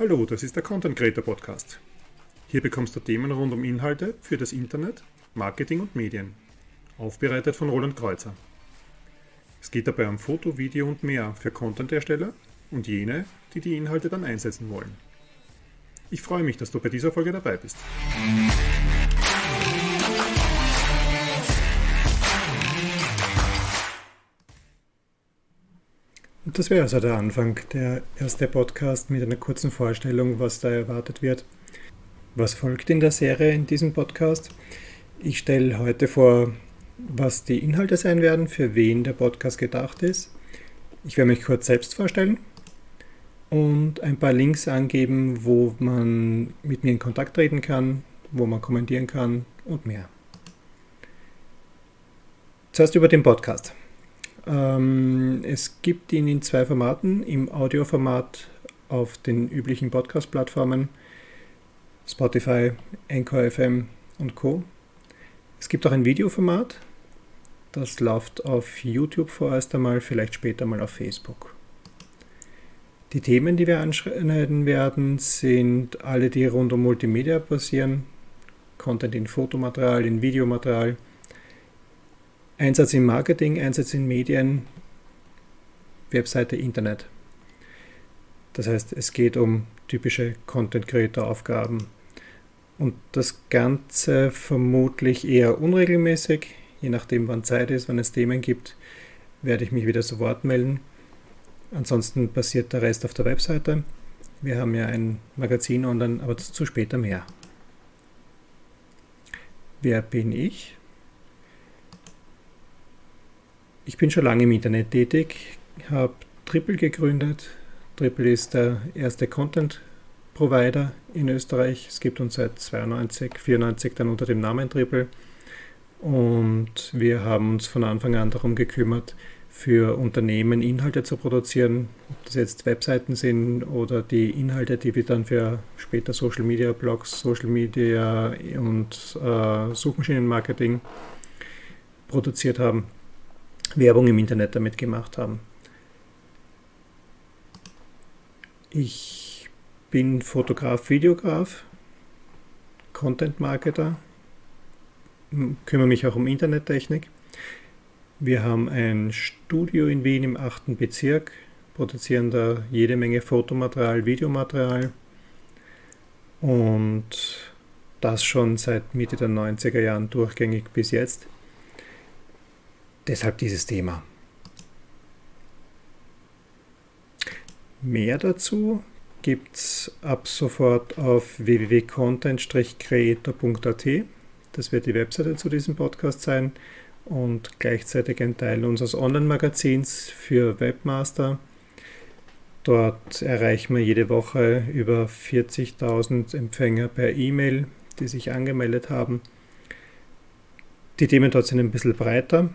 Hallo, das ist der Content Creator Podcast. Hier bekommst du Themen rund um Inhalte für das Internet, Marketing und Medien. Aufbereitet von Roland Kreuzer. Es geht dabei um Foto, Video und mehr für Content-Ersteller und jene, die die Inhalte dann einsetzen wollen. Ich freue mich, dass du bei dieser Folge dabei bist. Und das wäre also der Anfang, der erste Podcast mit einer kurzen Vorstellung, was da erwartet wird. Was folgt in der Serie in diesem Podcast? Ich stelle heute vor, was die Inhalte sein werden, für wen der Podcast gedacht ist. Ich werde mich kurz selbst vorstellen und ein paar Links angeben, wo man mit mir in Kontakt treten kann, wo man kommentieren kann und mehr. Zuerst über den Podcast. Ähm, es gibt ihn in zwei Formaten, im Audioformat auf den üblichen Podcast-Plattformen Spotify, Anchor FM und Co. Es gibt auch ein Videoformat, das läuft auf YouTube vorerst einmal, vielleicht später mal auf Facebook. Die Themen, die wir anschneiden werden, sind alle, die rund um Multimedia basieren. Content in Fotomaterial, in Videomaterial, Einsatz im Marketing, Einsatz in Medien, Webseite, Internet. Das heißt, es geht um typische Content Creator Aufgaben. Und das Ganze vermutlich eher unregelmäßig, je nachdem wann Zeit ist, wann es Themen gibt, werde ich mich wieder zu Wort melden. Ansonsten passiert der Rest auf der Webseite. Wir haben ja ein Magazin online, aber dazu später mehr. Wer bin ich? Ich bin schon lange im Internet tätig, habe Triple gegründet. Triple ist der erste Content Provider in Österreich. Es gibt uns seit 92, 94 dann unter dem Namen Triple. Und wir haben uns von Anfang an darum gekümmert, für Unternehmen Inhalte zu produzieren, ob das jetzt Webseiten sind oder die Inhalte, die wir dann für später Social Media Blogs, Social Media und äh, Suchmaschinenmarketing produziert haben. Werbung im Internet damit gemacht haben. Ich bin Fotograf, Videograf, Content Marketer, kümmere mich auch um Internettechnik. Wir haben ein Studio in Wien im 8. Bezirk, produzieren da jede Menge Fotomaterial, Videomaterial und das schon seit Mitte der 90er Jahren durchgängig bis jetzt. Deshalb dieses Thema. Mehr dazu gibt es ab sofort auf www.content-creator.at. Das wird die Webseite zu diesem Podcast sein und gleichzeitig ein Teil unseres Online-Magazins für Webmaster. Dort erreichen wir jede Woche über 40.000 Empfänger per E-Mail, die sich angemeldet haben. Die Themen dort sind ein bisschen breiter.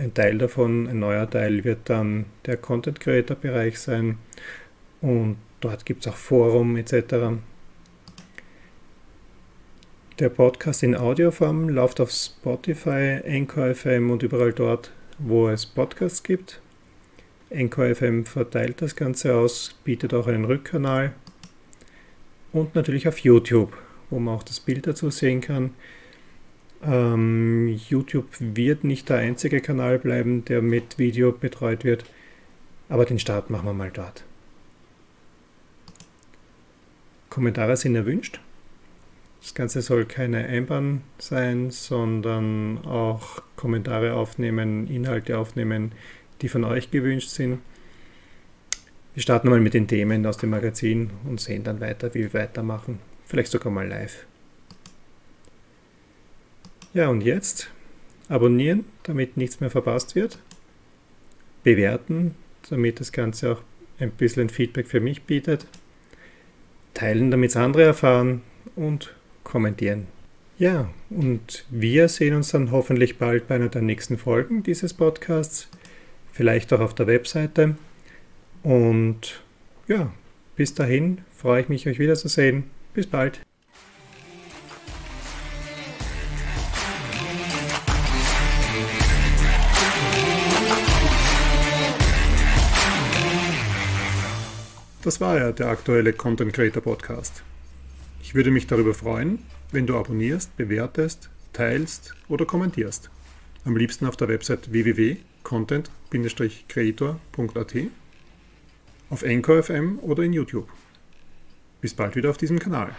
Ein Teil davon, ein neuer Teil wird dann der Content Creator Bereich sein und dort gibt es auch Forum etc. Der Podcast in Audioform läuft auf Spotify, Anchor FM und überall dort, wo es Podcasts gibt. Anchor FM verteilt das Ganze aus, bietet auch einen Rückkanal und natürlich auf YouTube, wo man auch das Bild dazu sehen kann. Ähm, YouTube wird nicht der einzige Kanal bleiben, der mit Video betreut wird, aber den Start machen wir mal dort. Kommentare sind erwünscht. Das Ganze soll keine Einbahn sein, sondern auch Kommentare aufnehmen, Inhalte aufnehmen, die von euch gewünscht sind. Wir starten mal mit den Themen aus dem Magazin und sehen dann weiter, wie wir weitermachen. Vielleicht sogar mal live. Ja, und jetzt abonnieren, damit nichts mehr verpasst wird. Bewerten, damit das Ganze auch ein bisschen Feedback für mich bietet. Teilen, damit es andere erfahren und kommentieren. Ja, und wir sehen uns dann hoffentlich bald bei einer der nächsten Folgen dieses Podcasts. Vielleicht auch auf der Webseite. Und ja, bis dahin freue ich mich, euch wiederzusehen. Bis bald. Das war ja der aktuelle Content Creator Podcast. Ich würde mich darüber freuen, wenn du abonnierst, bewertest, teilst oder kommentierst. Am liebsten auf der Website www.content-creator.at, auf Anchor FM oder in YouTube. Bis bald wieder auf diesem Kanal.